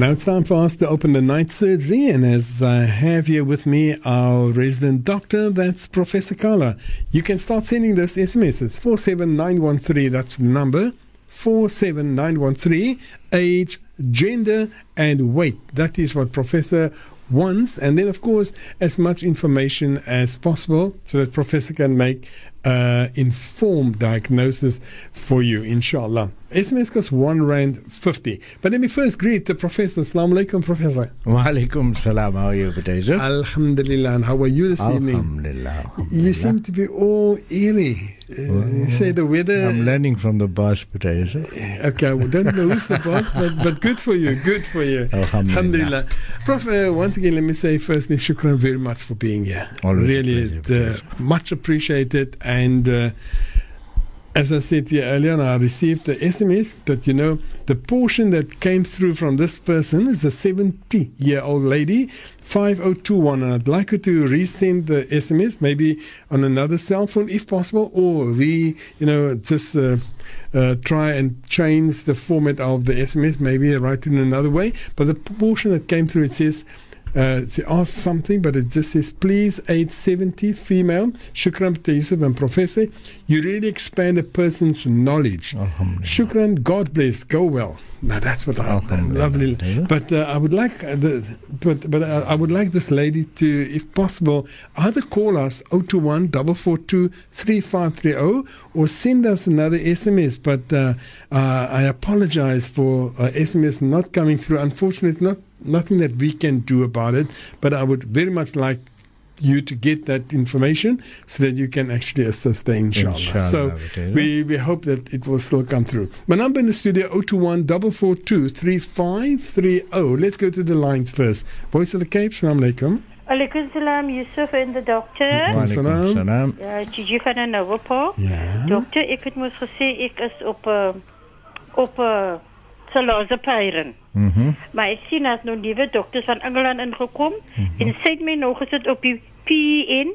And now it's time for us to open the night surgery. And as I have here with me our resident doctor, that's Professor Kala. You can start sending those SMSs 47913. That's the number 47913. Age, gender, and weight. That is what Professor wants. And then, of course, as much information as possible so that Professor can make uh, informed diagnosis for you, inshallah. SMS costs one rand fifty. But let me first greet the professor. Assalamu alaikum, professor. Wa alaikum salam. How are you, Budaisa? Alhamdulillah. And how are you this evening? Alhamdulillah. You seem to be all eerie. Uh, you say the weather. I'm learning from the boss, Budaisa. Okay, we don't know who's the boss, but, but good for you. Good for you. Alhamdulillah. Prof, uh, once again, let me say firstly, shukran very much for being here. Always really, it, uh, much appreciated. And uh, as I said here earlier, I received the SMS that, you know, the portion that came through from this person is a 70 year old lady, 5021. And I'd like her to resend the SMS, maybe on another cell phone if possible, or we, you know, just. Uh, uh, try and change the format of the SMS, maybe write it in another way. But the portion that came through, it says, uh, it asks something, but it just says, please, age 70, female, Shukran Yusuf and Professor, you really expand a person's knowledge. Shukran, God bless, go well. Now that's what I lovely. But uh, I would like uh, the, but but uh, I would like this lady to, if possible, either call us 021 442 3530 or send us another SMS. But uh, uh, I apologize for uh, SMS not coming through. Unfortunately, not nothing that we can do about it. But I would very much like you to get that information so that you can actually assist the inshallah. Inshallah, so okay. we, we hope that it will still come through. My number in the studio 021 442 3530. Let's go to the lines first. Voice of the Cape, Salam alaikum. Alaikum salam, Yusuf en de dokter. Alaikum Salam. salam. Uh, ja, Gigi van der Nouwepoort. Ja. Dokter, ek het mos gesê ek is op 'n op eh, 'n salazepyren. Mhm. Maar ek sien dat nou nuwe dokters van Engeland ingekom en sê het my nog gesit op die PN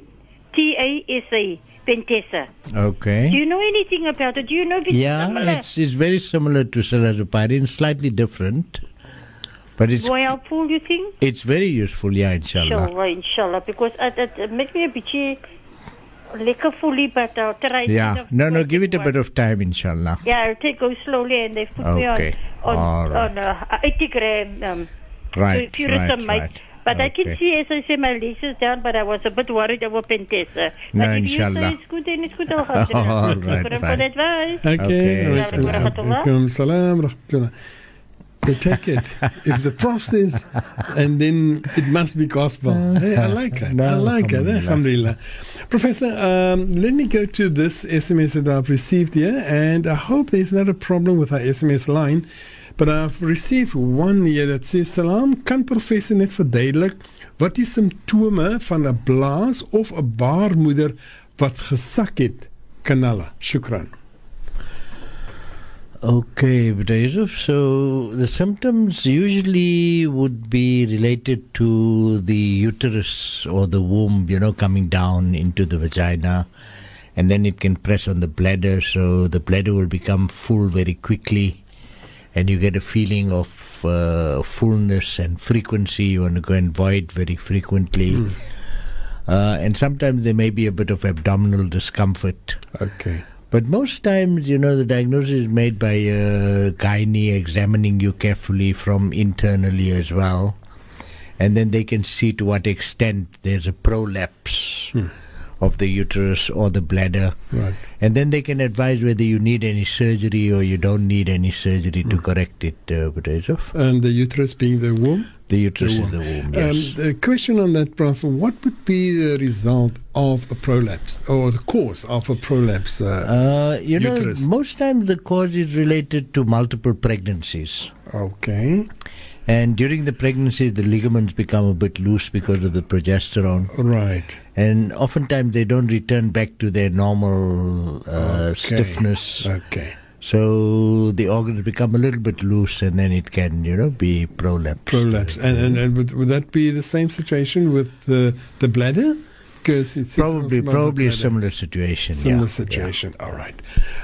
TASA Pentessa. Okay. Do you know anything about it? Do you know if it's Yeah, similar? it's, it's very similar to Salazepyrin, slightly different. But it's Why helpful, you think? it's very useful, yeah, inshallah. Inshallah, inshallah. Because it, it, it makes me a beetje lekker fully, but I'll try. Yeah. No, no, give it a bit of time, inshallah. Yeah, I'll take go slowly and they put me on on, All right. on uh, 80 gram um, Right, furism, right, right. But I can see, as I say, my legs is down, but I was a bit worried about Pentasa. No, but if you inshallah. say it's good, then it's good. All right, Shukran for fine. advice. Okay. Okay. Alaikum Assalamu alaikum. They take it. if the prof says, and then it must be gospel. Hey, I like it. I No, like it. alhamdulillah. Alhamdulillah. Professor, um, let me go to this SMS that I've received here, and I hope there's not a problem with our SMS line. But I've received one here that says, Salam, kan professor net verduidelik wat die simptome van 'n blaas of 'n baarmoeder wat gesak het kan hulle? Shukran. Okay, but Yusuf, so the symptoms usually would be related to the uterus or the womb, you know, coming down into the vagina, and then it can press on the bladder, so the bladder will become full very quickly, and you get a feeling of uh, fullness and frequency. You want to go and void very frequently. Uh, and sometimes there may be a bit of abdominal discomfort. Okay. But most times, you know, the diagnosis is made by a gynae examining you carefully from internally as well. And then they can see to what extent there's a prolapse hmm. Of the uterus or the bladder. Right. And then they can advise whether you need any surgery or you don't need any surgery to correct it, uh. And the uterus being the womb? The uterus The is the womb, yes. Um, the question on that, Prof, what would be the result of a prolapse or the cause of a prolapse? Uh, uh, you uterus. know, most times the cause is related to multiple pregnancies. okay. And during the pregnancies, the ligaments become a bit loose because of the progesterone. Right. And oftentimes they don't return back to their normal uh, Okay. stiffness. Okay. So the organs become a little bit loose and then it can, you know, be prolapse. Prolapse. And, and, and would, would that be the same situation with the, the bladder? Because it's Probably, probably a similar situation. Similar yeah. situation. All right.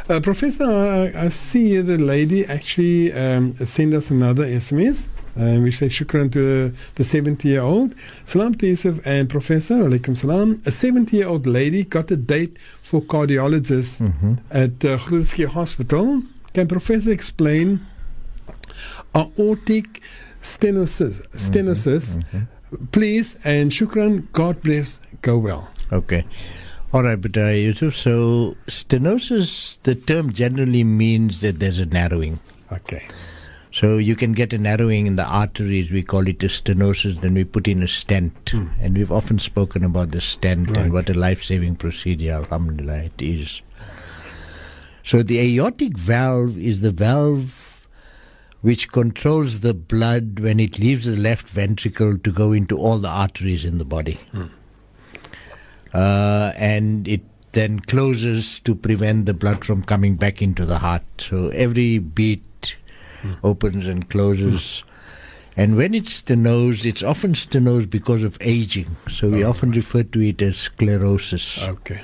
Uh, Professor, I, I see the lady actually um, send us another SMS. And we say shukran to the 70 year old. Salam to Yusuf and Professor. Alaikum salam. A 70 year old lady got a date for cardiologist Mhm. at uh, Hospital. Can Professor explain aortic stenosis? Stenosis, please. And shukran. God bless. Go well. Okay. All right, but uh, Yusuf, so stenosis, the term generally means that there's a narrowing. Okay. So you can get a narrowing in the arteries. We call it a stenosis. Then we put in a stent, and we've often spoken about the stent Right. and what a life-saving procedure, alhamdulillah, it is. So the aortic valve is the valve which controls the blood when it leaves the left ventricle to go into all the arteries in the body, uh, and it then closes to prevent the blood from coming back into the heart. So every beat Hmm. opens and closes. Hmm. And when it's stenosed, it's often stenosed because of aging. So we oh, often refer to it as sclerosis, Okay.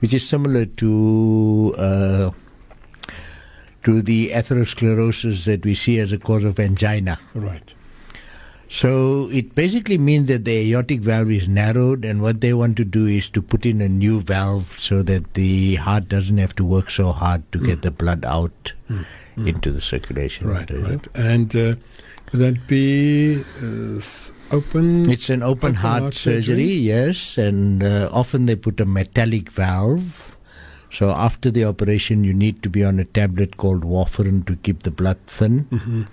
which is similar to uh, to the atherosclerosis that we see as a cause of angina. Right. So it basically means that the aortic valve is narrowed, and what they want to do is to put in a new valve so that the heart doesn't have to work so hard to get hmm. the blood out into the circulation. Right. Right. And uh, would that be uh, open? It's an open, Open heart, heart surgery, surgery? yes, and uh, often they put a metallic valve. So after the operation, you need to be on a tablet called warfarin to keep the blood thin, Mhm.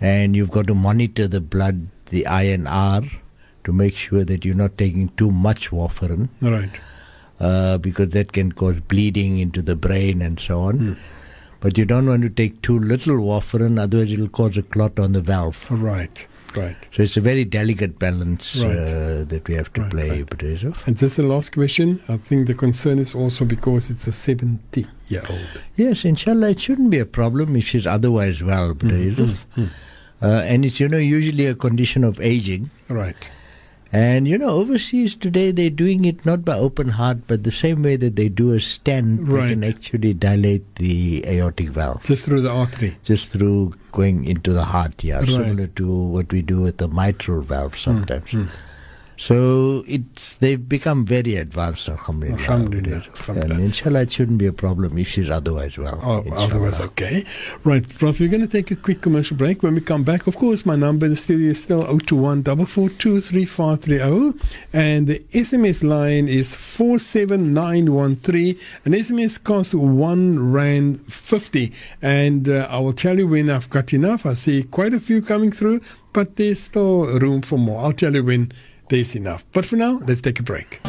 and you've got to monitor the blood, the INR, to make sure that you're not taking too much warfarin, Right. uh, because that can cause bleeding into the brain and so on. Hmm. But you don't want to take too little warfarin, otherwise it'll cause a clot on the valve. Right. Right. So it's a very delicate balance Right. uh, that we have to Right, play, right. And just the last question. I think the concern is also because it's a 70 year old. Yes, inshallah, it shouldn't be a problem if she's otherwise well, but Mm-hmm. Yusuf. Uh, and it's, you know, usually a condition of aging. Right. And, you know, overseas today they're doing it not by open heart, but the same way that they do a stent, Right. they can actually dilate the aortic valve Just through the artery. just through going into the heart, yeah, Right. Similar to what we do with the mitral valve sometimes. Hmm, hmm. So it's they've become very advanced, alhamdulillah. Alhamdulillah, And inshallah, it shouldn't be a problem if she's otherwise well. Oh, inshallah. otherwise, okay. Right, Prof, we're going to take a quick commercial break. When we come back, of course, my number in the studio is still 021 442 3530. And the SMS line is 47913. An SMS costs 1 Rand 50. And uh, I will tell you when I've got enough. I see quite a few coming through, but there's still room for more. I'll tell you when there's enough. But for now, let's take a break.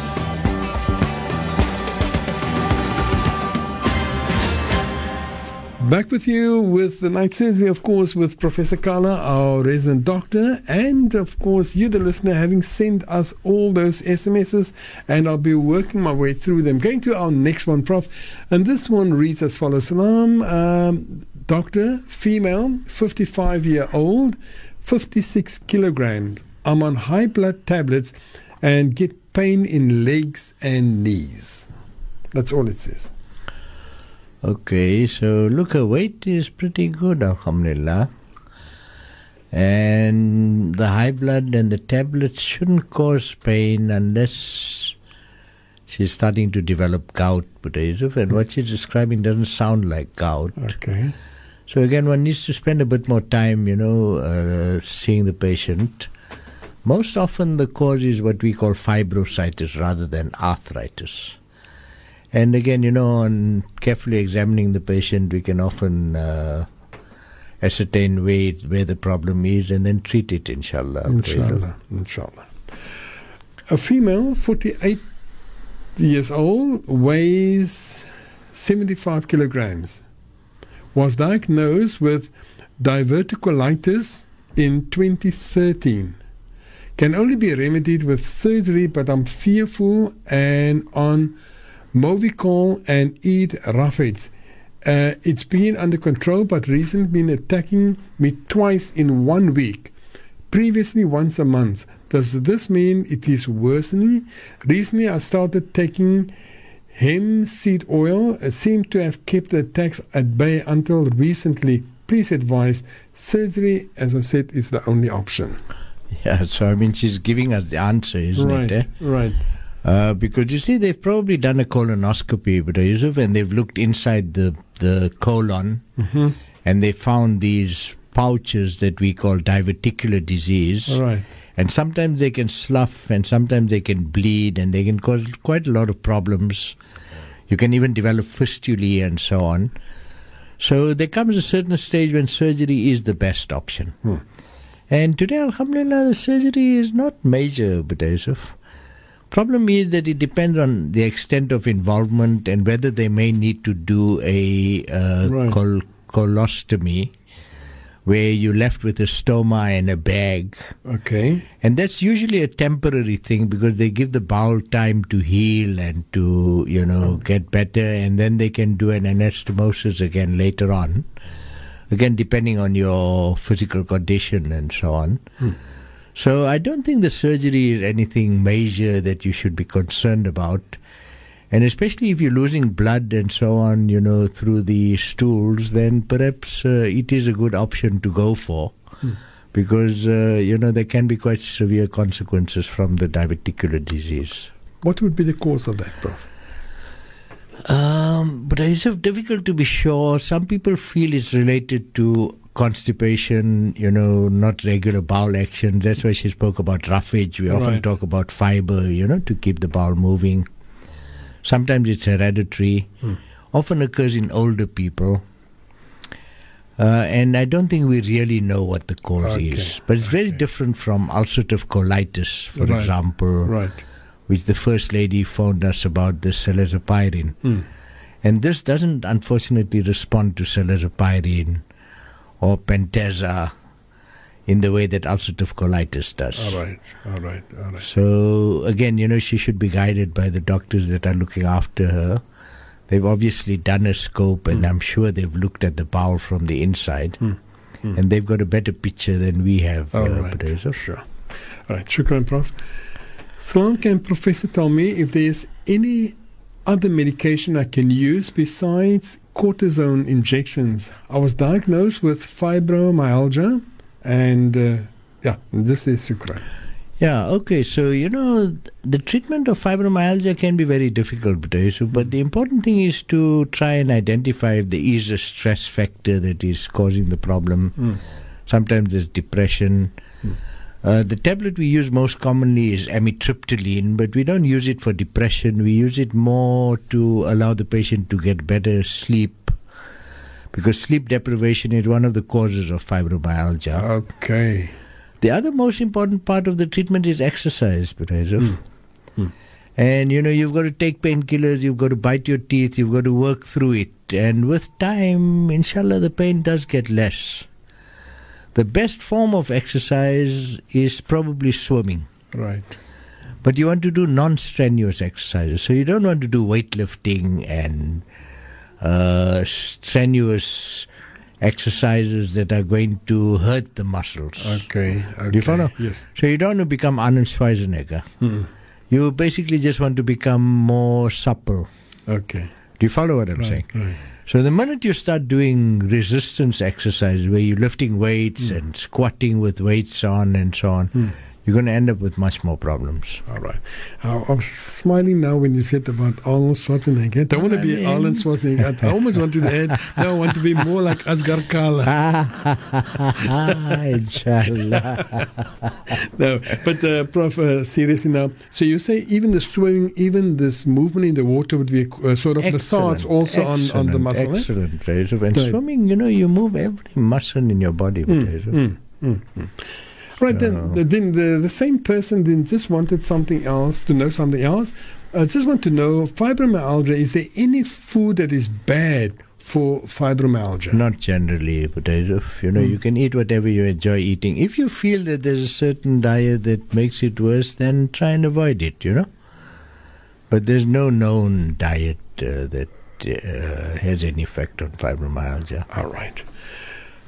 Back with you with the night surgery, of course, with Professor Kala, our resident doctor, and of course, you, the listener, having sent us all those SMSs, and I'll be working my way through them. Going to our next one, Prof, and this one reads as follows Salam, um, doctor, female, 55 year old, 56 kilograms. I'm on high blood tablets and get pain in legs and knees. That's all it says. Okay, so look, her weight is pretty good, alhamdulillah. And the high blood and the tablets shouldn't cause pain unless she's starting to develop gout, but and what she's describing doesn't sound like gout. Okay. So again, one needs to spend a bit more time, you know, uh, seeing the patient. Most often, the cause is what we call fibrositis rather than arthritis. And again, you know, on carefully examining the patient, we can often uh, ascertain where, where the problem is and then treat it, inshallah. Inshallah, inshallah. A female, 48 years old, weighs 75 kilograms, was diagnosed with diverticulitis in 2013. Can only be remedied with surgery, but I'm fearful and on Movicol and eat Rafids. Uh, it's been under control, but recently been attacking me twice in one week. Previously, once a month. Does this mean it is worsening? Recently, I started taking hemp seed oil. It seemed to have kept the attacks at bay until recently. please advise surgery, as I said, is the only option. Yeah, so I mean, she's giving us the answer, isn't right, it? Eh? right. Uh, because you see, they've probably done a colonoscopy, but Yusuf, and they've looked inside the the colon, Mm-hmm. and they found these pouches that we call diverticular disease. Right. And sometimes they can slough, and sometimes they can bleed, and they can cause quite a lot of problems. You can even develop fistulae and so on. So there comes a certain stage when surgery is the best option. Hmm. And today, Alhamdulillah, the surgery is not major, but Yusuf. Problem is that it depends on the extent of involvement and whether they may need to do a uh, Right. col- colostomy, where you're left with a stoma and a bag. Okay. And that's usually a temporary thing because they give the bowel time to heal and to, you know, get better, and then they can do an anastomosis again later on. Again, depending on your physical condition and so on. So I don't think the surgery is anything major that you should be concerned about. And especially if you're losing blood and so on, you know, through the stools, then perhaps uh, it is a good option to go for because uh, you know there can be quite severe consequences from the diverticular disease. What would be the cause of that, Prof? Um, but it's difficult to be sure. Some people feel it's related to constipation, you know, not regular bowel action. That's why she spoke about roughage. We often talk about fiber, you know, to keep the bowel moving. Sometimes it's hereditary. Often occurs in older people. Uh, and I don't think we really know what the cause Okay. is. But it's very different from ulcerative colitis, for Right. example Right. Which the first lady phoned us about the Salazopyrin. Hmm. And this doesn't unfortunately respond to Salazopyrin or Pentasa in the way that ulcerative colitis does. All right. All right. All right. So again, you know, she should be guided by the doctors that are looking after her. They've obviously done a scope, and hmm. I'm sure they've looked at the bowel from the inside, hmm. and they've got a better picture than we have. All uh, right. Sure. All right. Shukran, Prof. Salam, can Professor tell me if there's any other medication I can use besides cortisone injections? I was diagnosed with fibromyalgia, and uh, yeah, this is Shukran. Yeah, okay. So, you know, the treatment of fibromyalgia can be very difficult, but the important thing is to try and identify if there is a stress factor that is causing the problem. Sometimes there's depression. Uh, the tablet we use most commonly is amitriptyline, but we don't use it for depression. We use it more to allow the patient to get better sleep because sleep deprivation is one of the causes of fibromyalgia. Okay. The other most important part of the treatment is exercise, Perezov. And you know, you've got to take painkillers, you've got to bite your teeth, you've got to work through it. And with time, inshallah, the pain does get less. The best form of exercise is probably swimming. Right. But you want to do non strenuous exercises. So you don't want to do weightlifting and uh, strenuous exercises that are going to hurt the muscles. Okay. okay. Do you follow? Yes. So you don't want to become Arnold Schwarzenegger. You basically just want to become more supple. Okay. Do you follow what I'm Right. saying? Right. So the minute you start doing resistance exercises where you're lifting weights hmm. and squatting with weights on and so on, hmm. You're going to end up with much more problems. All right. I, I was smiling now when you said about Arnold Schwarzenegger. I don't want to be Arnold Schwarzenegger. I almost wanted to add, no, I want to be more like Asghar Kala. Inshallah. No, but uh, Prof, uh, seriously now, so you say even the swimming, even this movement in the water would be a uh, sort of massage also on, on the excellent, muscle. eh? Excellent, Reza. And Right. swimming, you know, you move every muscle in your body. Reza. Right, then, then the, the same person then just wanted something else, to know something else. I just want to know fibromyalgia, is there any food that is bad for fibromyalgia? Not generally, but if you know, you can eat whatever you enjoy eating. If you feel that there's a certain diet that makes it worse, then try and avoid it. You know, but there's no known diet uh, that uh, has any effect on fibromyalgia. All right.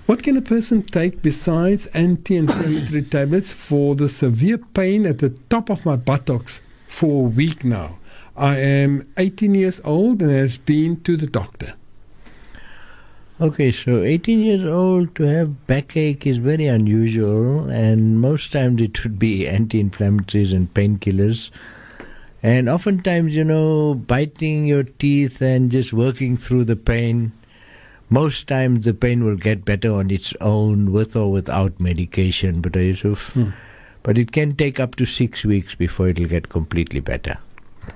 What can a person take besides anti-inflammatory tablets for the severe pain at the top of my buttocks for a week now? I am 18 years old and have been to the doctor. Okay, so 18 years old to have backache is very unusual, and most times it would be anti inflammatories and painkillers. And oftentimes, you know, biting your teeth and just working through the pain, most times the pain will get better on its own with or without medication, but, Yusuf. Hmm. but it can take up to six weeks before it'll get completely better.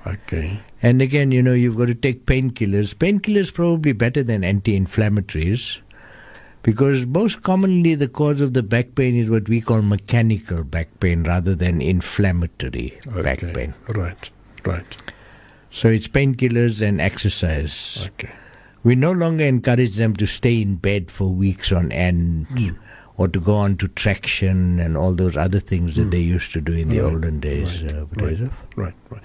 Okay. And again, you know, you've got to take painkillers. Painkillers probably better than anti-inflammatories because most commonly the cause of the back pain is what we call mechanical back pain rather than inflammatory back pain. Right. Right. So it's painkillers and exercise. Okay. We no longer encourage them to stay in bed for weeks on end or to go on to traction and all those other things that they used to do in the Right, olden days. right, uh, right. Right. Right.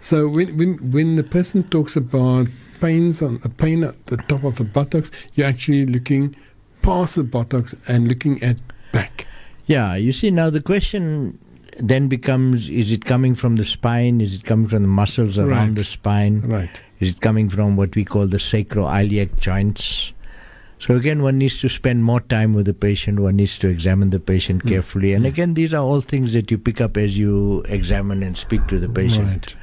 So when when when the person talks about pains on a pain at the top of the buttocks, you're actually looking past the buttocks and looking at back. Yeah, you see, now the question then becomes is it coming from the spine? Is it coming from the muscles around Right. the spine? Right. Is it coming from what we call the sacroiliac joints? So again, one needs to spend more time with the patient. One needs to examine the patient carefully. And again, these are all things that you pick up as you examine and speak to the patient. Right.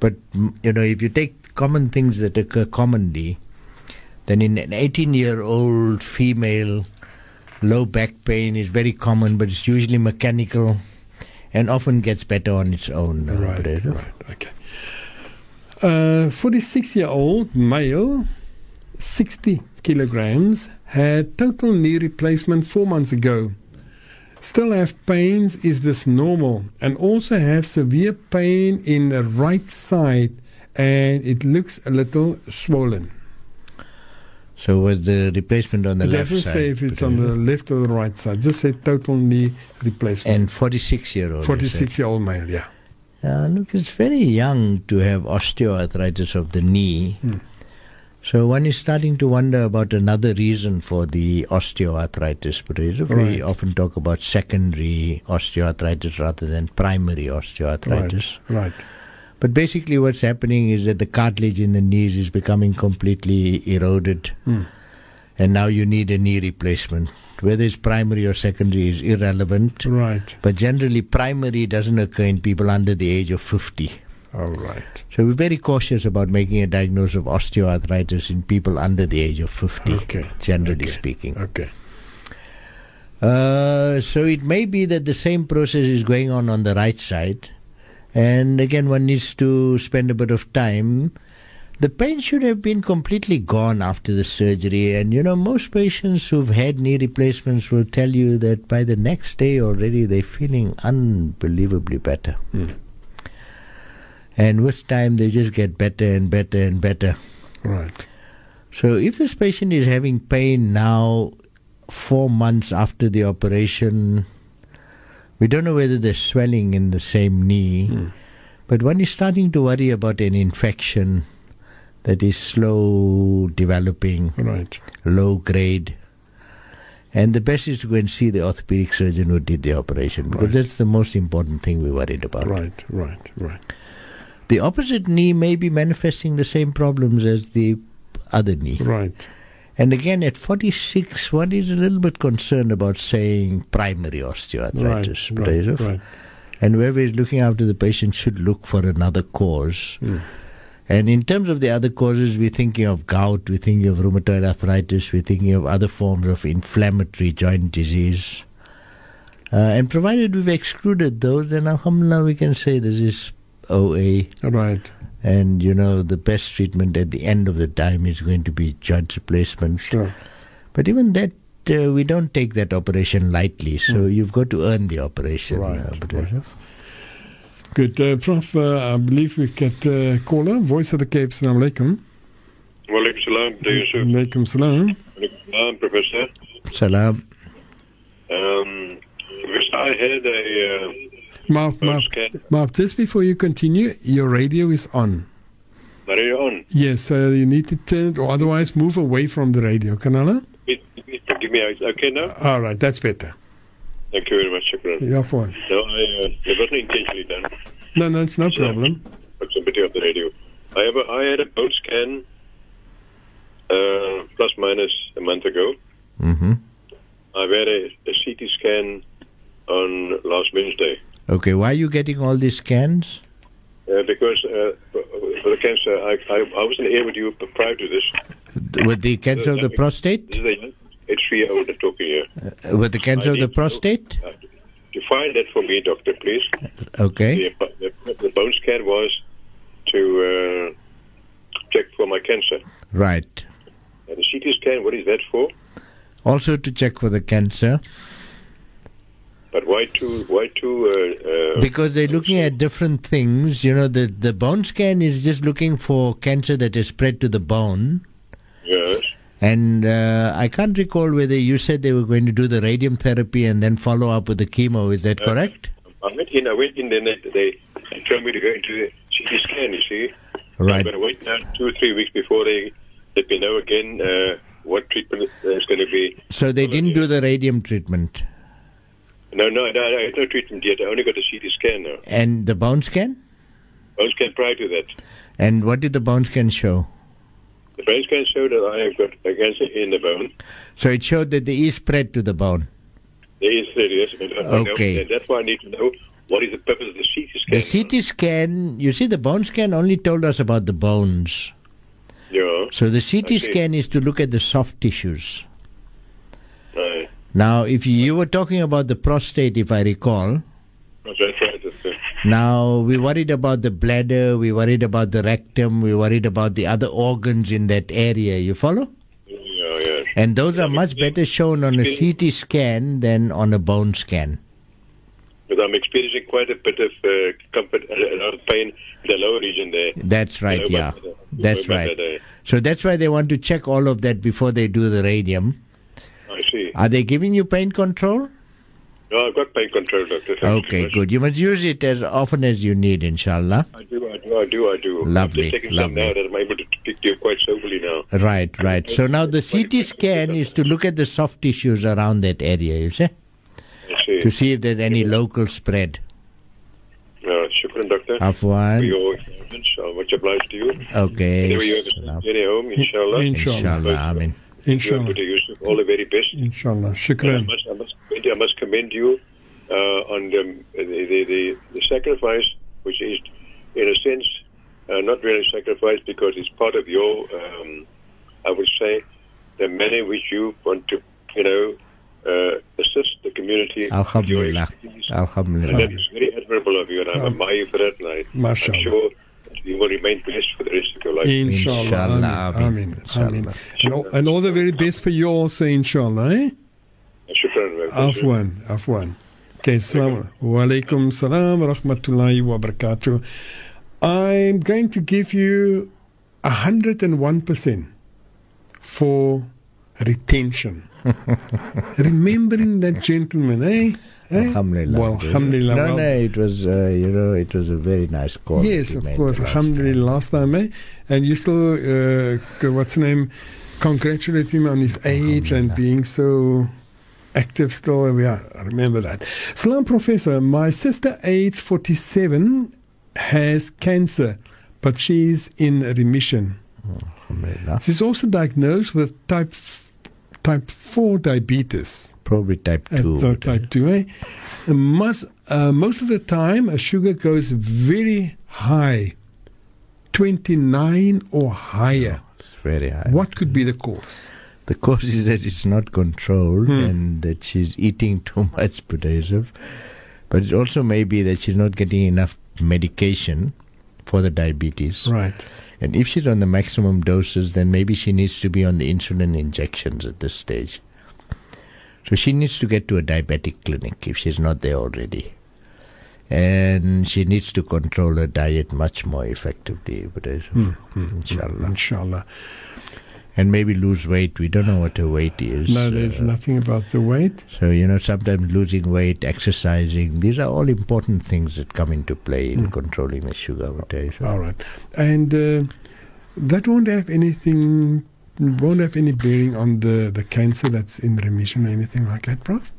But mm, you know, if you take common things that occur commonly, then in an 18-year-old female, low back pain is very common, but it's usually mechanical, and often gets better on its own. uh, Right. Right. Okay. Uh, 46 year old male, 60 kilograms, had total knee replacement four months ago. Still have pains. Is this normal? And also have severe pain in the right side, and it looks a little swollen. So was the replacement on the It left doesn't side? say if it's on the left or the right side. Just say total knee replacement. and 46-year-old. 46 year old male. Yeah. Uh, look, it's very young to have osteoarthritis of the knee. Hmm. So one is starting to wonder about another reason for the osteoarthritis. But we often talk about secondary osteoarthritis rather than primary osteoarthritis. Right. Right. But basically, what's happening is that the cartilage in the knees is becoming completely eroded, Hmm. and now you need a knee replacement. Whether it's primary or secondary is irrelevant. Right. But generally, primary doesn't occur in people under the age of 50. All right. So we're very cautious about making a diagnosis of osteoarthritis in people under the age of 50, Okay. generally Okay. speaking. Okay. Uh, so it may be that the same process is going on on the right side. And again, one needs to spend a bit of time. The pain should have been completely gone after the surgery. And you know, most patients who've had knee replacements will tell you that by the next day already they're feeling unbelievably better. Hmm. And with time, they just get better and better and better. Right. So if this patient is having pain now, four months after the operation, we don't know whether there's swelling in the same knee, Hmm. but one is starting to worry about an infection that is slow developing, Right. low grade. And the best is to go and see the orthopedic surgeon who did the operation because Right. that's the most important thing we're worried about. Right. Right. Right. The opposite knee may be manifesting the same problems as the other knee. Right. And again, at 46, one is a little bit concerned about saying primary osteoarthritis. Right. Brezov. Right. And whoever is looking after the patient should look for another cause. Mm. And in terms of the other causes, we're thinking of gout, we're thinking of rheumatoid arthritis, we're thinking of other forms of inflammatory joint disease. Uh, and provided we've excluded those, then alhamdulillah, we can say this is OA. Right. And, you know, the best treatment at the end of the time is going to be joint replacement. Sure. But even that, uh, we don't take that operation lightly. So you've got to earn the operation. Right, uh, right. Good. Uh, Prof, uh, I believe we get uh, caller. Voice of the Cape. Assalamu alaikum. Walaikum salam to Yusuf. Alaikum salam. Walaikum salam, Professor. Salam. Um, Professor, I had a uh, Marv, Marv. Marv, just before you continue, your radio is on. Are you on? Yes, so you need to turn it, or otherwise move away from the radio. Kanala? Give me- Give me a, okay now? All right, that's better. Thank you very much, Shukran. You're fine. No, I, uh, it wasn't intentionally done. No, no, it's no problem. Proximity of the radio. I have a, I had a bone scan uh, plus minus a month ago. Mm-hmm. I've had a, a CT scan on last Wednesday. Okay, why are you getting all these scans? Uh, because uh, the cancer, I, I, I wasn't here with you prior to this. With the cancer of the prostate? This is a, a three-year-old talking here. Uh, With the cancer I of the need to- prostate? Uh, define that for me, doctor, please. Okay. The, the, the bone scan was to uh, check for my cancer. Right. And the CT scan, what is that for? Also to check for the cancer. But why two? Why two? Uh, uh, Because they're looking at different things. You know, the, the bone scan is just looking for cancer that is spread to the bone. yes. And uh, I can't recall whether you said they were going to do the radium therapy and then follow up with the chemo. Is that correct? I went in. I went in. Then they, they they told me to go into the CT scan. You see. I'm Right. going to wait now two or three weeks before they let me know again uh, what treatment is going to be. So they didn't do the radium treatment. No, no, no, have no treatment yet. I only got a CT scan now. And the bone scan? Bone scan prior to that. And what did the bone scan show? The bone scan showed that I have got a cancer in the bone. So it showed that there is spread to the bone. There is I know- Okay. that's why I need to know what is the purpose of the CT scan. The CT scan, you see, the bone scan only told us about the bones. Yeah. So the CT Okay. scan is to look at the soft tissues. Now, if you, you were talking about the prostate, if I recall, That's right. right. Uh, now we're worried about the bladder, we're worried about the rectum, we're worried about the other organs in that area. You follow? yeah, yeah. And those are much better shown on a CT scan than on a bone scan. But I'm experiencing quite a bit of uh, comfort, a a lot of pain in the lower region there. That's right, yeah. bladder. That's right. bladder. So that's why they want to check all of that before they do the radium. I see. Are they giving you pain control? No, I've got pain control, doctor. Thank Okay, very good. You must use it as often as you need, inshallah. I do, I do, I do, I do. Lovely, I'm taking lovely. some now that I'm able to speak to you quite soberly now. Right, right. So now the CT scan is to look at the soft tissues around that area, you see, I see. to see if there's any local spread. Uh, shukran, doctor, for Afwan. your guidance. I'm much obliged to you. Okay. Whenever you have a Salam. journey home, inshallah. Inshallah. Inshallah, Amin. You Inshallah. and Yusuf, all the very best. Inshallah. And I Shukran. must, I must, commend, I must commend you uh, on the, the, the, the, the sacrifice, which is, in a sense, uh, not really sacrifice because it's part of your, um, I would say, the manner which you want to, you know, uh, assist the community. with your Alhamdulillah. And that is very admirable of you, and I admire you for that. And I, Mashallah. I'm sure that you will remain blessed for the rest of your life. Inshallah. Inshallah. Amin. Amin. Inshallah. Amin. And all, and all the very best for you also, inshallah. Eh? Shukran. Afwan. Afwan. Okay, salam. Wa alaikum salam wa rahmatullahi wa barakatuh. I'm going to give you 101% for retention. Remembering that gentleman, eh? Eh? Alhamdulillah. Well, alhamdulillah. No, no, it was, uh, you know, it was a very nice call. Yes, of course. Alhamdulillah, last time, eh? And you still, uh, what's the name? Congratulate him on his age and being so active still. Yeah, I remember that. Salam, Professor. My sister, age 47, has cancer, but she's in remission. Alhamdulillah. She's also diagnosed with type type 4 diabetes. Probably type 2. the but, uh, type 2, eh? Must, uh, most of the time, a sugar goes very high, 29 or higher. It's very high. What could be the cause? The cause is that it's not controlled Hmm. and that she's eating too much potassium. But it also may be that she's not getting enough medication for the diabetes. Right. And if she's on the maximum doses, then maybe she needs to be on the insulin injections at this stage. So she needs to get to a diabetic clinic if she's not there already. And she needs to control her diet much more effectively, but uh, hmm, hmm, hmm. inshallah. Inshallah. And maybe lose weight. We don't know what her weight is. No, there's Uh, nothing about the weight. so, you know, sometimes losing weight, exercising, these are all important things that come into play in controlling the sugar. All right. And uh, that won't have anything, won't have any bearing on the, the cancer that's in remission or anything like that, Prof?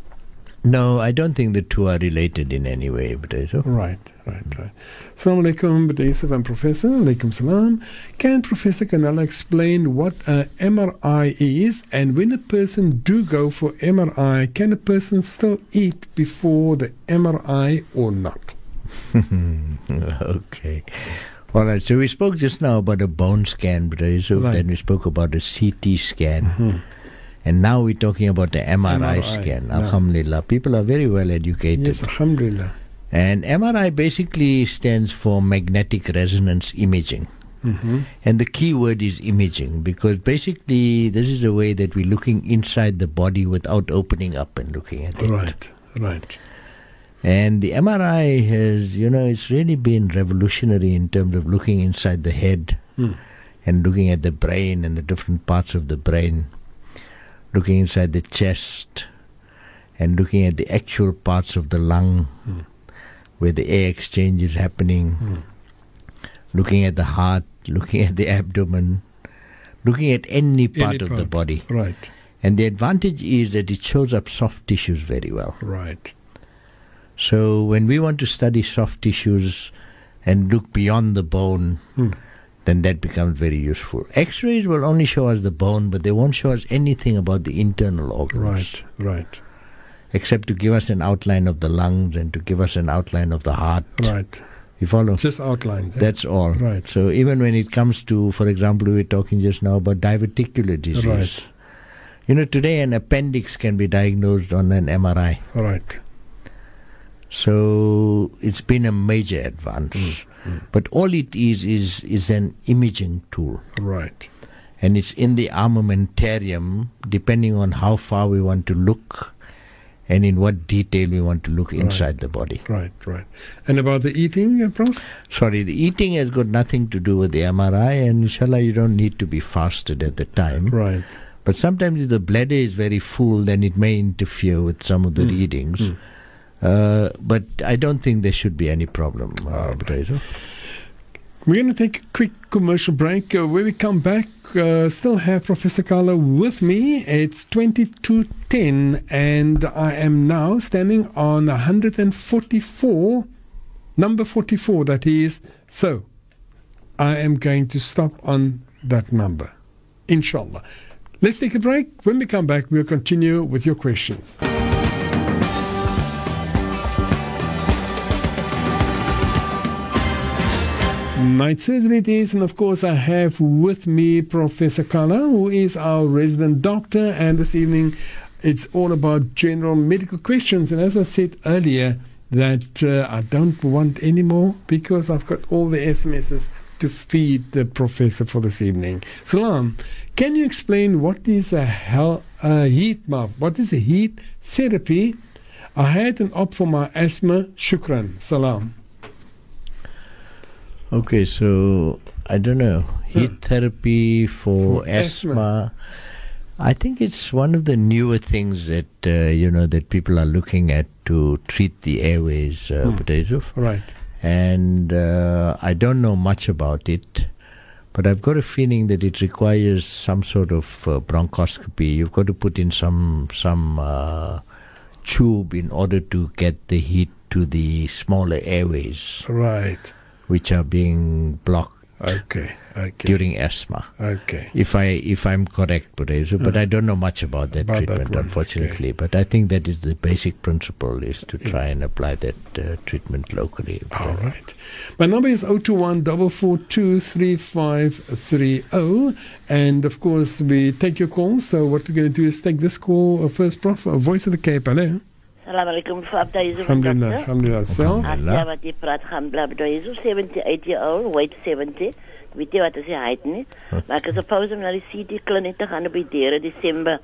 No, I don't think the two are related in any way, but Right, right, right. Assalamu alaikum. Yusuf and Professor. Alaikum salam. Can Professor Canella explain what a MRI is and when a person do go for MRI, can a person still eat before the MRI or not? okay. All right. So we spoke just now about a bone scan, but. Right. Then we spoke about a CT scan. And now we're talking about the MRI, MRI, scan. yeah. Alhamdulillah. People are very well educated. Yes, alhamdulillah. And MRI basically stands for magnetic resonance imaging. Mm-hmm. And the key word is imaging because basically this is a way that we're looking inside the body without opening up and looking at it. Right, right. And the MRI has, you know, it's really been revolutionary in terms of looking inside the head Hmm. and looking at the brain and the different parts of the brain, looking inside the chest and looking at the actual parts of the lung Hmm. where the air exchange is happening, looking at the heart, looking at the abdomen, looking at any part of the body. Right, And the advantage is that it shows up soft tissues very well. right. So when we want to study soft tissues and look beyond the bone, Hmm. then that becomes very useful. X-rays will only show us the bone, but they won't show us anything about the internal organs, Right, right, except to give us an outline of the lungs and to give us an outline of the heart. right. You follow? Just outlines. eh? That's all. Right. So even when it comes to, for example, we were talking just now about diverticular disease. Right. You know, today an appendix can be diagnosed on an MRI. right. So it's been a major advance. Mm, mm. But all it is is is an imaging tool. Right. And it's in the armamentarium depending on how far we want to look and in what detail we want to look inside the body. Right, right. And about the eating, uh, Prof? Sorry, the eating has got nothing to do with the MRI and inshallah you don't need to be fasted at the time. Right. But sometimes if the bladder is very full, then it may interfere with some of the mm, readings. Uh, but I don't think there should be any problem. Uh, Butaizo. We're going to take a quick commercial break. Uh, when we come back, uh, still have Professor Kala with me. It's 2210, and I am now standing on 144, number 44, that is. So, I am going to stop on that number, inshallah. Let's take a break. When we come back, we'll continue with your questions. Night surgery it is, and of course, I have with me Professor Kala, who is our resident doctor. And this evening, it's all about general medical questions. And as I said earlier, that uh, I don't want any more because I've got all the SMSs to feed the professor for this evening. Salam, can you explain what is a uh, heat map? What is a heat therapy? I had an op for my asthma. Shukran. Salam. Okay, so I don't know. Heat therapy for For asthma. asthma. I think it's one of the newer things that uh, you know that people are looking at to treat the airways, uh, Hmm. Butaizo. Right. and uh, I don't know much about it, but I've got a feeling that it requires some sort of uh, bronchoscopy. You've got to put in some some uh, tube in order to get the heat to the smaller airways, Right. Which are being blocked Okay. Okay. during asthma. Okay. If I if I'm correct, Burezu, but I don't know much about that About treatment, one, unfortunately. But I think that is the basic principle is to try and apply that uh, treatment locally. All right. My number is 021 442 3530. And of course, we take your call. So, what we're going to do is take this call uh, first, Prof. Uh, Voice of the Cape. Hello. Salam alaikum for Abda Yusuf. Alhamdulillah. doctor. Alhamdulillah. Asia wat jy praat gaan bly Abda Yusuf, 78 year old, weight 70. Weet jy wat is die height nie? Maar ek is suppose om na die CT kliniek te gaan op die deur Desember.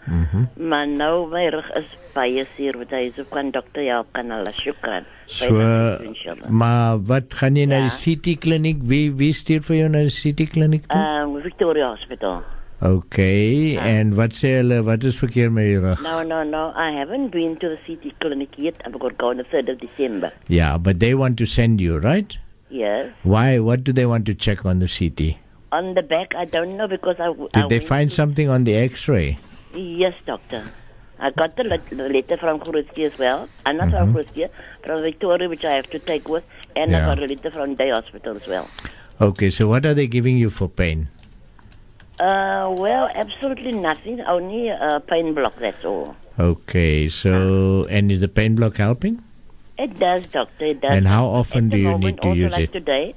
Maar nou my rug is baie seer wat hy so kan dokter help kan hulle shukran. So, maar wat gaan jy na Ja. die CT kliniek? Wie wie stuur vir jou na die CT kliniek toe? Um, Victoria Hospital. Okay, ah. and wat sê hulle wat is verkeerd met rug? No, no, no. I haven't been to the CT clinic yet. I'm going to go on the 3rd of December. Yeah, but they want to send you, right? Yes. Why? What do they want to check on the CT? On the back, I don't know because I. Did I they find something on the X-ray? Yes, doctor. I got the, let- the letter from Khuriski as well. I'm not from mm-hmm. Khuriski, from Victoria, which I have to take with, and Yeah. I got a letter from Day Hospital as well. Okay, so what are they giving you for pain? Uh, well, absolutely nothing. Only a pain block. That's all. Okay, so and is the pain block helping? It does, doctor. It does. And how often at do you need to also use like it? Today,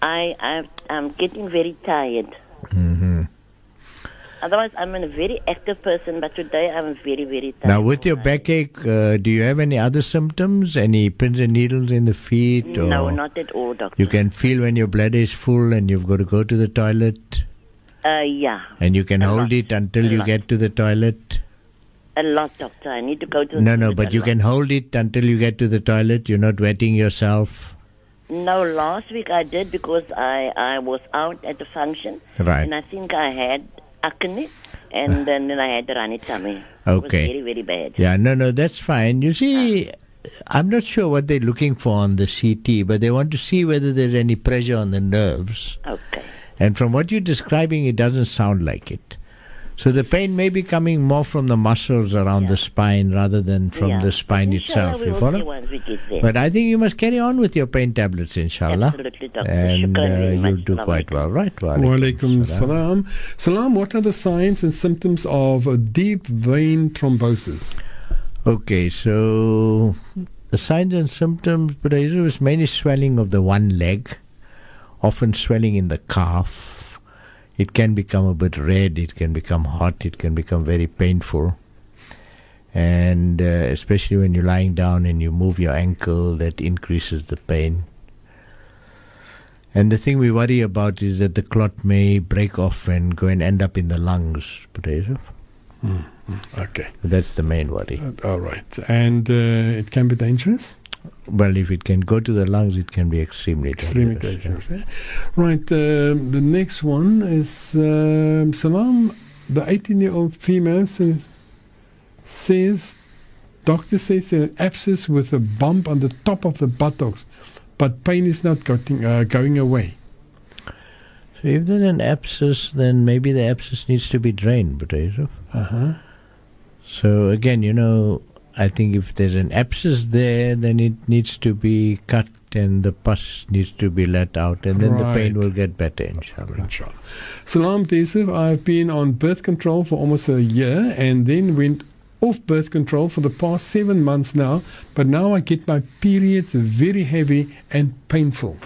I I I'm getting very tired. hmm Otherwise, I'm a very active person, but today I'm very very tired. Now, with your backache, uh, do you have any other symptoms? Any pins and needles in the feet? Or No, not at all, doctor. You can feel when your bladder is full and you've got to go to the toilet, Uh, yeah, and you can A hold lot. it until A you lot. get to the toilet. a lot, doctor. I need to go to. No, the no, but you lot. can hold it until you get to the toilet. You're not wetting yourself. No, last week I did because I I was out at the function, Right. and I think I had acne, and then, then I had the runny tummy. It was Okay. very very bad. Yeah, no, no, that's fine. You see, I'm not sure what they're looking for on the CT, but they want to see whether there's any pressure on the nerves. Okay. And from what you're describing, it doesn't sound like it. So the pain may be coming more from the muscles around the spine rather than from yeah. the spine itself. You follow? see once we get there. But I think you must carry on with your pain tablets, inshallah. Absolutely, doctor. And uh, you'll do quite well, right? Wa Wa alaikum alaikum salam. salam. Salam, what are the signs and symptoms of a deep vein thrombosis? Okay, so the signs and symptoms, but is mainly swelling of the one leg, often swelling in the calf. It can become a bit red, it can become hot, it can become very painful. And uh, especially when you're lying down and you move your ankle, that increases the pain. And the thing we worry about is that the clot may break off and go and end up in the lungs. But Okay. that's the main worry. Uh, all right. And uh, it can be dangerous? Well, if it can go to the lungs, it can be extremely Extremely dangerous. dangerous. eh? Right. um the next one is um, Salam. The 18 year old female says, says, doctor says an abscess with a bump on the top of the buttocks, but pain is not getting, uh, going away. So if there's an abscess, then maybe the abscess needs to be drained, but Uh-huh. So again, you know, I think if there's an abscess there, then it needs to be cut and the pus needs to be let out, and then the pain will get better, inshallah. Inshallah. Salam Yusuf, I've been on birth control for almost a year and then went off birth control for the past seven months now, but now I get my periods very heavy and painful.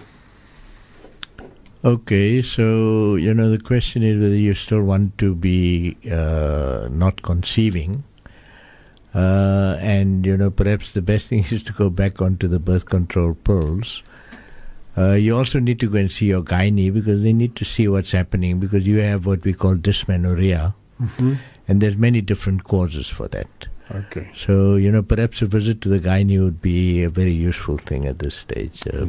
Okay, so you know the question is whether you still want to be uh, not conceiving, uh, and you know perhaps the best thing is to go back onto the birth control pills. Uh, you also need to go and see your gynae because they need to see what's happening because you have what we call dysmenorrhea, and there's many different causes for that. Okay. So you know perhaps a visit to the gynae would be a very useful thing at this stage. Uh.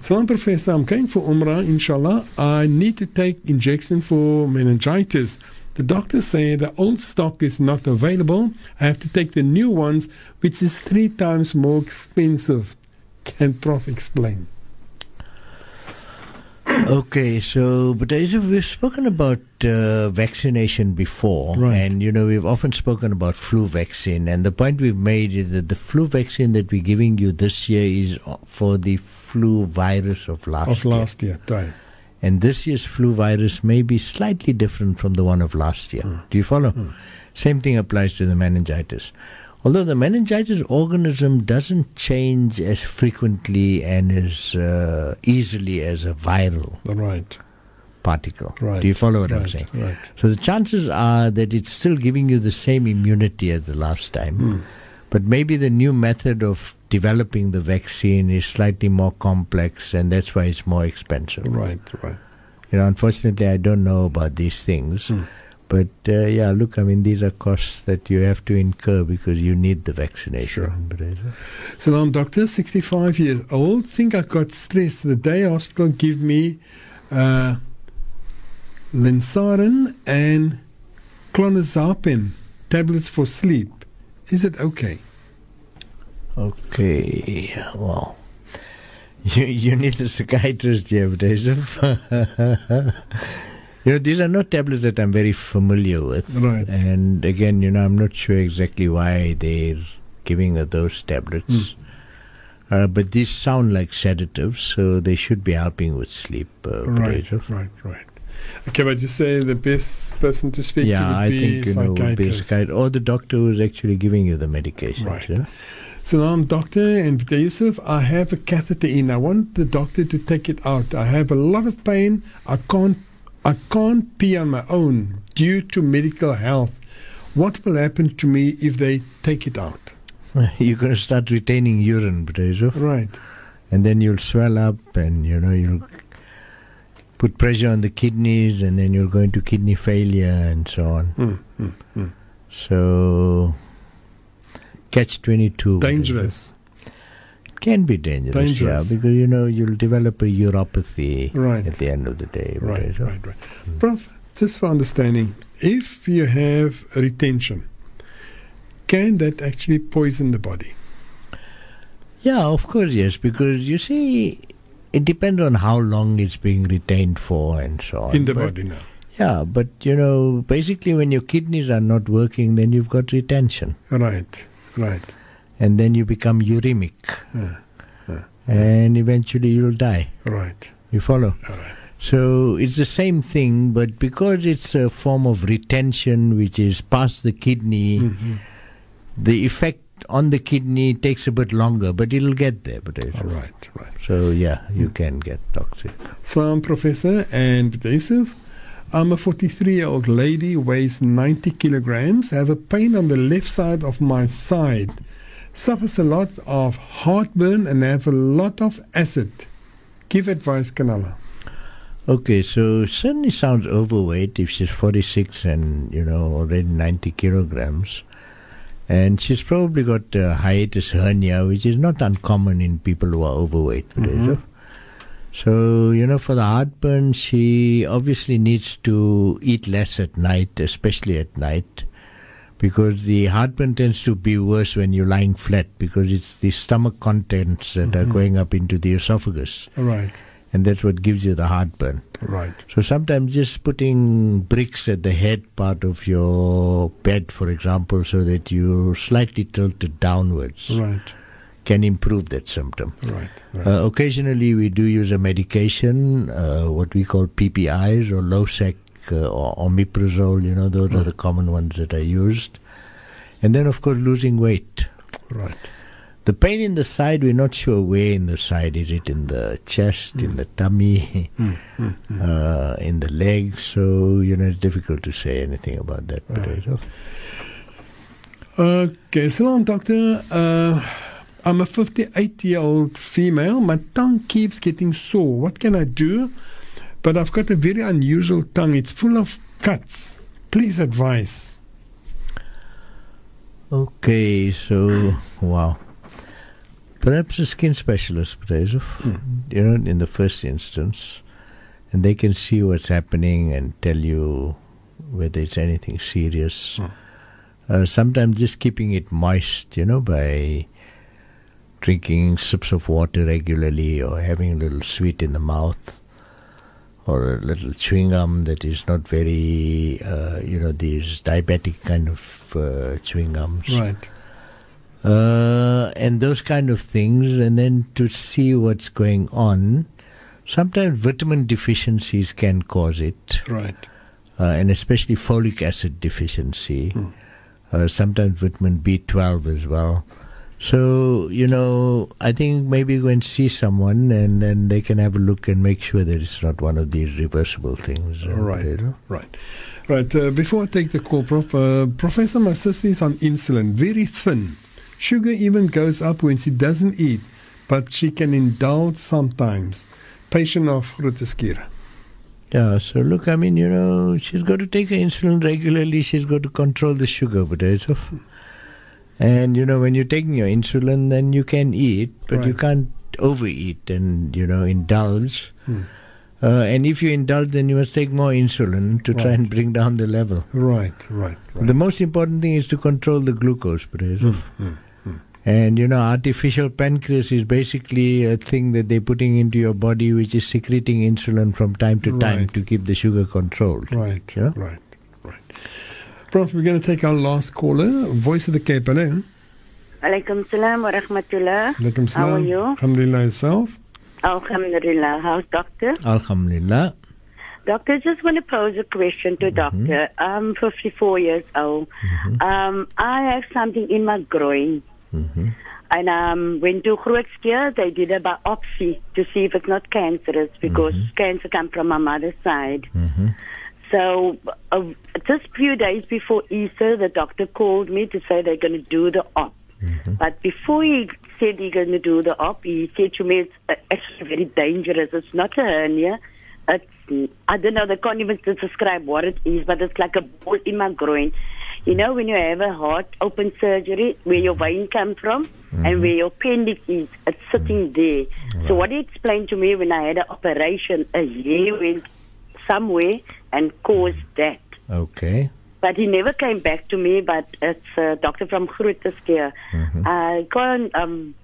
Salam Professor, I'm going for Umrah, inshallah. I need to take injection for meningitis. The doctors say the old stock is not available. I have to take the new ones, which is three times more expensive. Can Prof explain? Okay, so but as we've spoken about uh, vaccination before, Right. and you know we've often spoken about flu vaccine, and the point we've made is that the flu vaccine that we're giving you this year is for the flu virus of last Of year, last year, right. And this year's flu virus may be slightly different from the one of last year. Do you follow? Same thing applies to the meningitis. Although the meningitis organism doesn't change as frequently and as uh, easily as a viral Right. particle. Right. Do you follow what I'm saying? Right. So the chances are that it's still giving you the same immunity as the last time, Hmm. But maybe the new method of developing the vaccine is slightly more complex, and that's why it's more expensive. Right, right. You know, unfortunately, I don't know about these things. Hmm. But uh, yeah, look, I mean, these are costs that you have to incur because you need the vaccination. Sure. Uh, So I'm doctor, 65 years old. Think I got stressed. The day hospital give me uh, Linsarin and clonazepam tablets for sleep. Is it okay? Okay, well, you, you need a psychiatrist here, Joseph. You know, these are not tablets that I'm very familiar with. Right. And again, you know, I'm not sure exactly why they're giving those tablets. Mm. Uh, but these sound like sedatives, so they should be helping with sleep. Uh, Right, Pareto. right, right. Okay, but you say the best person to speak to Yeah, would I be think you know would be a psychiatrist. or the doctor who's actually giving you the medication. Right. You know? Salam, doctor, and. Yusuf, I have a catheter in. I want the doctor to take it out. I have a lot of pain. I can't, I can't pee on my own due to medical health. What will happen to me if they take it out? You're going to start retaining urine, Pareto, Right. and then you'll swell up, and you know you'll put pressure on the kidneys, and then you'll go into kidney failure and so on. Mm, mm, mm. So, catch 22. Dangerous. It can be dangerous, Dangerous. yeah, because you know you'll develop a uropathy Right. at the end of the day. Right, Pareto. right, right. Prof, just for understanding, if you have retention, can that actually poison the body? Yeah, of course, yes, because you see, it depends on how long it's being retained for and so on. In the But- body now. Yeah, but you know, basically, when your kidneys are not working, then you've got retention, Right, right. and then you become uremic, Yeah, yeah. and eventually you'll die. Right. You follow? Right. So it's the same thing, but because it's a form of retention which is past the kidney, Mhm. the effect on the kidney takes a bit longer, but it'll get there. But All right, right. So yeah, you can get toxic. Salam, Professor, and. Yusuf. I'm a 43 year old lady, weighs 90 kilograms, have a pain on the left side of my side, suffers a lot of heartburn, and have a lot of acid. Give advice, Kanala. Okay, so certainly sounds overweight if she's 46 and you know already 90 kilograms, and she's probably got a hiatus hernia, which is not uncommon in people who are overweight. Mm-hmm. Pareto. So you know, for the heartburn, she obviously needs to eat less at night, especially at night, because the heartburn tends to be worse when you're lying flat because it's the stomach contents that are mm-hmm. going up into the esophagus, All right, and that's what gives you the heartburn. right. So sometimes just putting bricks at the head part of your bed, for example, so that you're slightly tilted downwards, Right, can improve that symptom. right, right. Uh, occasionally, we do use a medication, uh, what we call PPIs or Losec uh, or omeprazole. You know, those are the common ones that are used. And then, of course, losing weight. right. The pain in the side, we're not sure where in the side. Is it in the chest, in the tummy, Mm, mm, mm. uh, in the legs? So, you know, it's difficult to say anything about that. Right. Okay, salam, doctor. Uh, I'm a 58 year old female. My tongue keeps getting sore. What can I do? But I've got a very unusual tongue. It's full of cuts. Please advise. Okay, so wow. Perhaps a skin specialist, Prezov, you know, in the first instance, and they can see what's happening and tell you whether it's anything serious. Uh, sometimes just keeping it moist, you know, by drinking sips of water regularly or having a little sweet in the mouth or a little chewing gum that is not very, uh, you know, these diabetic kind of uh, chewing gums. Right. Uh, and those kind of things, and then to see what's going on. Sometimes vitamin deficiencies can cause it, Right. uh, and especially folic acid deficiency. Uh, sometimes vitamin B12 as well. So, you know, I think maybe go and see someone and then they can have a look and make sure that it's not one of these reversible things. Right. you know. Right. Right. Uh, before I take the call, Prof, uh, Professor, my sister is on insulin, very thin. Sugar even goes up when she doesn't eat, but she can indulge sometimes. Patient of Groote Schuur. Yeah, so look, I mean, you know, she's got to take her insulin regularly. She's got to control the sugar, but it's of. And you know, when you're taking your insulin, then you can eat, but you can't overeat and you know indulge. Hmm. Uh, and if you indulge, then you must take more insulin to try and bring down the level. Right, right, right. The most important thing is to control the glucose, but it's of. And you know, artificial pancreas is basically a thing that they're putting into your body, which is secreting insulin from time to time Right. to keep the sugar controlled. Right, Yeah? right, right. Prof, we're going to take our last caller, Voice of the Cape. Hello. Alaikum salam wa rahmatullah. Alaikum How are salam. you? Alhamdulillah yourself. Alhamdulillah. How's doctor? Alhamdulillah. Doctor, just want to pose a question to doctor. I'm 54 years old. Um, I have something in my groin. And um, went to Groote Schuur, they did a biopsy to see if it's not cancerous because cancer comes from my mother's side. mhm So uh, just few days before Easter, the doctor called me to say they're going to do the op. But before he said he's going to do the op, he said to me it's uh, actually very dangerous. It's not a hernia. It's, I don't know, they can't even describe what it is, but it's like a ball in my groin. You know, when you have a heart open surgery, where your vein comes from and where your appendix is, it's sitting there. So what he explained to me when I had an operation, a hair went somewhere and caused that. Okay. But he never came back to me. But it's a doctor from Groote Schuur. I can't um,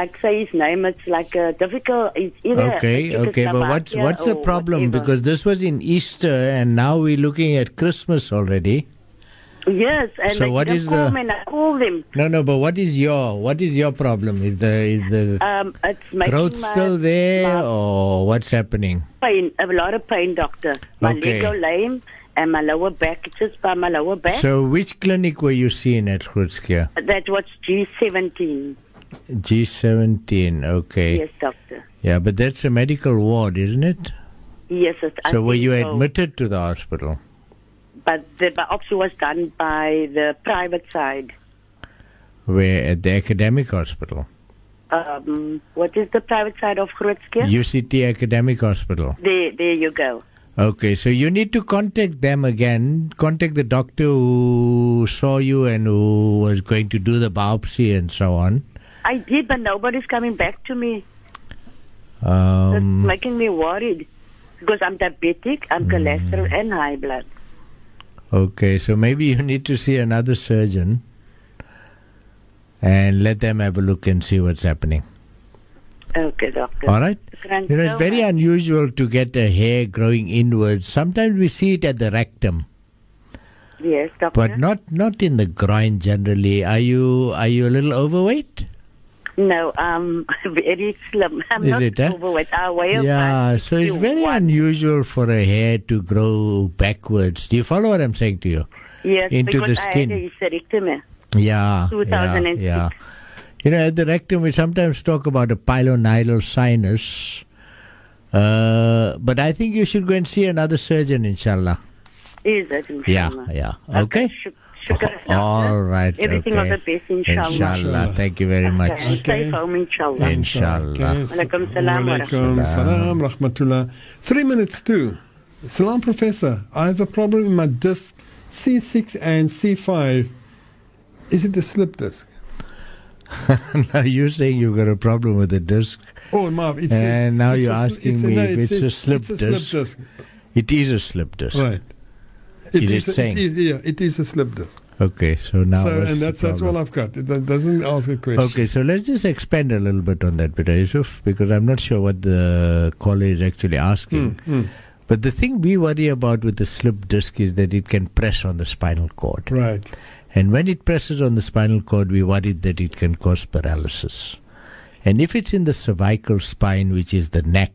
like say his name. It's like a difficult. It's either Okay, okay, but what's what's the problem? whatever. Because this was in Easter, and now we're looking at Christmas already. yes, and So what is call the- I called him. No, no, but what is your what is your problem? Is the is the Um, growth my, still there, or what's happening? pain, a lot of pain, doctor. My Okay. leg lame and my lower back, it's just by my lower back. So, which clinic were you seeing at Groote Schuur? that was G17. G17. Okay. Yes, doctor. Yeah, but that's a medical ward, isn't it? Yes, it, So, were you so. admitted to the hospital? But the biopsy was done by the private side. Where at the academic hospital, Um, what is the private side of Groote Schuur? UCT Academic Hospital. There, there you go. Okay, so you need to contact them again. Contact the doctor who saw you and who was going to do the biopsy and so on. I did, but nobody's coming back to me. That's Um, making me worried because I'm diabetic, I'm cholesterol, and high blood. okay, so maybe you need to see another surgeon and let them have a look and see what's happening. Okay, doctor. All right? Thank You know, it's very unusual to get a hair growing inwards. Sometimes we see it at the rectum, Yes, doctor. but not not in the groin generally. Are you are you a little overweight? No, I'm very slim. I'm Is not it, eh? overweight. I weigh Yeah, so it's very 61. unusual for a hair to grow backwards. Do you follow what I'm saying to you? Yes, into because the I skin. had a hysterectomy. Yeah. 2006. Yeah, yeah. You know, at the rectum, we sometimes talk about a pilonidal sinus. Uh, but I think you should go and see another surgeon, inshallah. Is Yeah, inshallah? yeah. Okay? Shuk- shukr. All right. Everything okay. of the best, inshallah. Inshallah. Thank you very much. Okay. Stay home, inshallah. Inshallah. Alaikum salam wa salam rahmatullah. Three minutes too. Salam, Professor. I have a problem in my disc C6 and C5. Is it the slip disc? now you're saying you've got a problem with the disc. Oh, Marv, it says. And now it's you're a asking it's a- me no, if it it's a says slip it's a disc. slip disc. It is a slip disc. Right. Is it a- saying? is- yeah, it is a slip disc. Okay, so now so, and that's that's all I've got. It doesn't ask a question. Okay, so let's just expand a little bit on that, Peter Yusuf, because I'm not sure what the caller is actually asking. Hmm, But the thing we worry about with the slip disc is that it can press on the spinal cord. Right. And when it presses on the spinal cord, we worry that it can cause paralysis. And if it's in the cervical spine, which is the neck,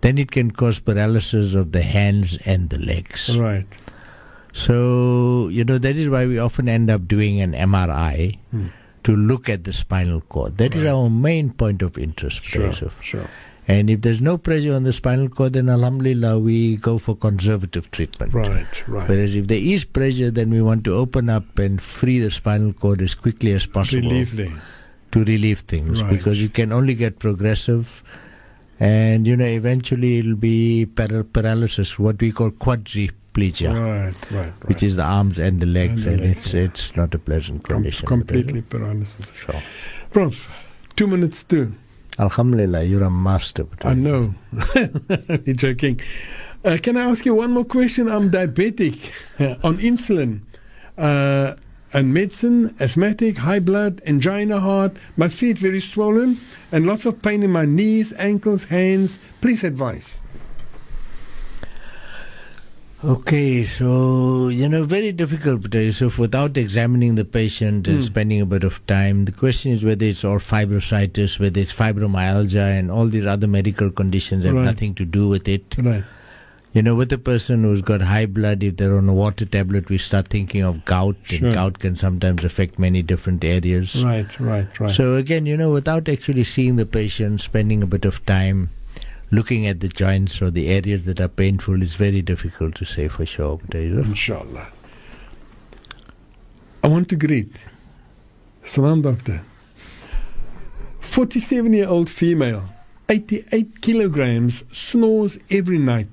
then it can cause paralysis of the hands and the legs. Right. So, you know, that is why we often end up doing an MRI hmm. to look at the spinal cord. That is our main point of interest, Sure. Sure. And if there's no pressure on the spinal cord, then Alhamdulillah, we go for conservative treatment. Right. Right. Whereas if there is pressure, then we want to open up and free the spinal cord as quickly as possible Relief there. to relieve things Right. because it can only get progressive. And, you know, eventually it'll be para- paralysis, what we call quadriplegia Right. Right. Right. which is the arms and the legs, And the legs, it's it's not a pleasant Com- condition. completely paralysis. Sure. Prof, two minutes too. Alhamdulillah, you're a master. I know. You're joking. Uh, can I ask you one more question? I'm diabetic on insulin. Uh, and medicine, asthmatic, high blood, angina, heart, my feet very swollen, and lots of pain in my knees, ankles, hands. Please advise. Okay, so you know, very difficult, Yusuf, without examining the patient and Hmm. spending a bit of time. The question is whether it's all fibrositis, whether it's fibromyalgia, and all these other medical conditions have Right. nothing to do with it. Right. You know, with a person who's got high blood, if they're on a water tablet, we start thinking of gout, Sure. and gout can sometimes affect many different areas. Right, right, right. So again, you know, without actually seeing the patient, spending a bit of time looking at the joints or the areas that are painful, it's very difficult to say for sure. Inshallah. I want to greet. Salam, doctor. 47 year old female, 88 kilograms, snores every night.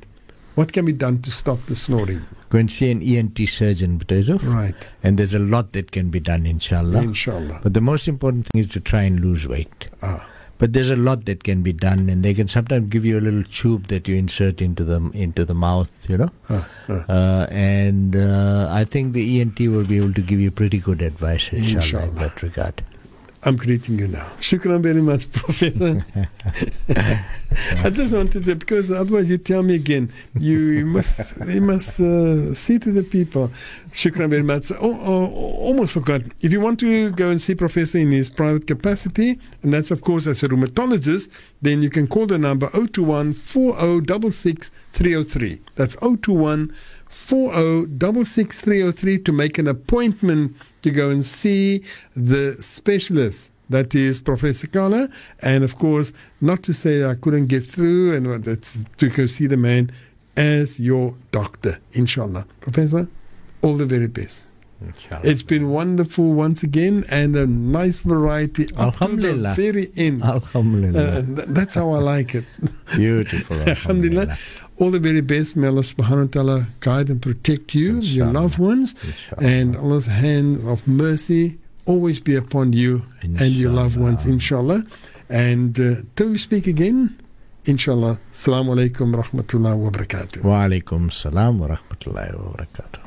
What can be done to stop the snoring? Go and see an ENT surgeon, Butazov. Right. And there's a lot that can be done, inshallah. Inshallah. But the most important thing is to try and lose weight. Ah. But there's a lot that can be done, and they can sometimes give you a little tube that you insert into the into the mouth, you know. Ah, ah. Uh, and uh, I think the ENT will be able to give you pretty good advice, inshallah, in that regard. I'm greeting you now. Shukran very much, Professor. I just wanted to, because otherwise you tell me again, you, you must you must uh, see to the people. Shukran very much. Oh, oh, almost forgot. If you want to go and see Professor in his private capacity, and that's of course as a rheumatologist, then you can call the number 021 4066 303. That's 021 4066 303 to make an appointment to go and see the specialist. That is Professor Kala. And of course, not to say I couldn't get through, and what- that's to go see the man as your doctor, inshallah. Professor, all the very best. Inshallah. It's been wonderful once again and a nice variety up to the Alhamdulillah. very end. Uh, Alhamdulillah. th- that's how I like it. Beautiful. Alhamdulillah. All the very best. May Allah subhanahu wa ta'ala guide and protect you, your loved ones, Inshallah. and Allah's hand of mercy always be upon you and your loved ones, inshallah. And uh, till we speak again, inshallah. Assalamu alaikum rahmatullahi wa barakatuh. Wa alaikum salam wa rahmatullahi wa barakatuh.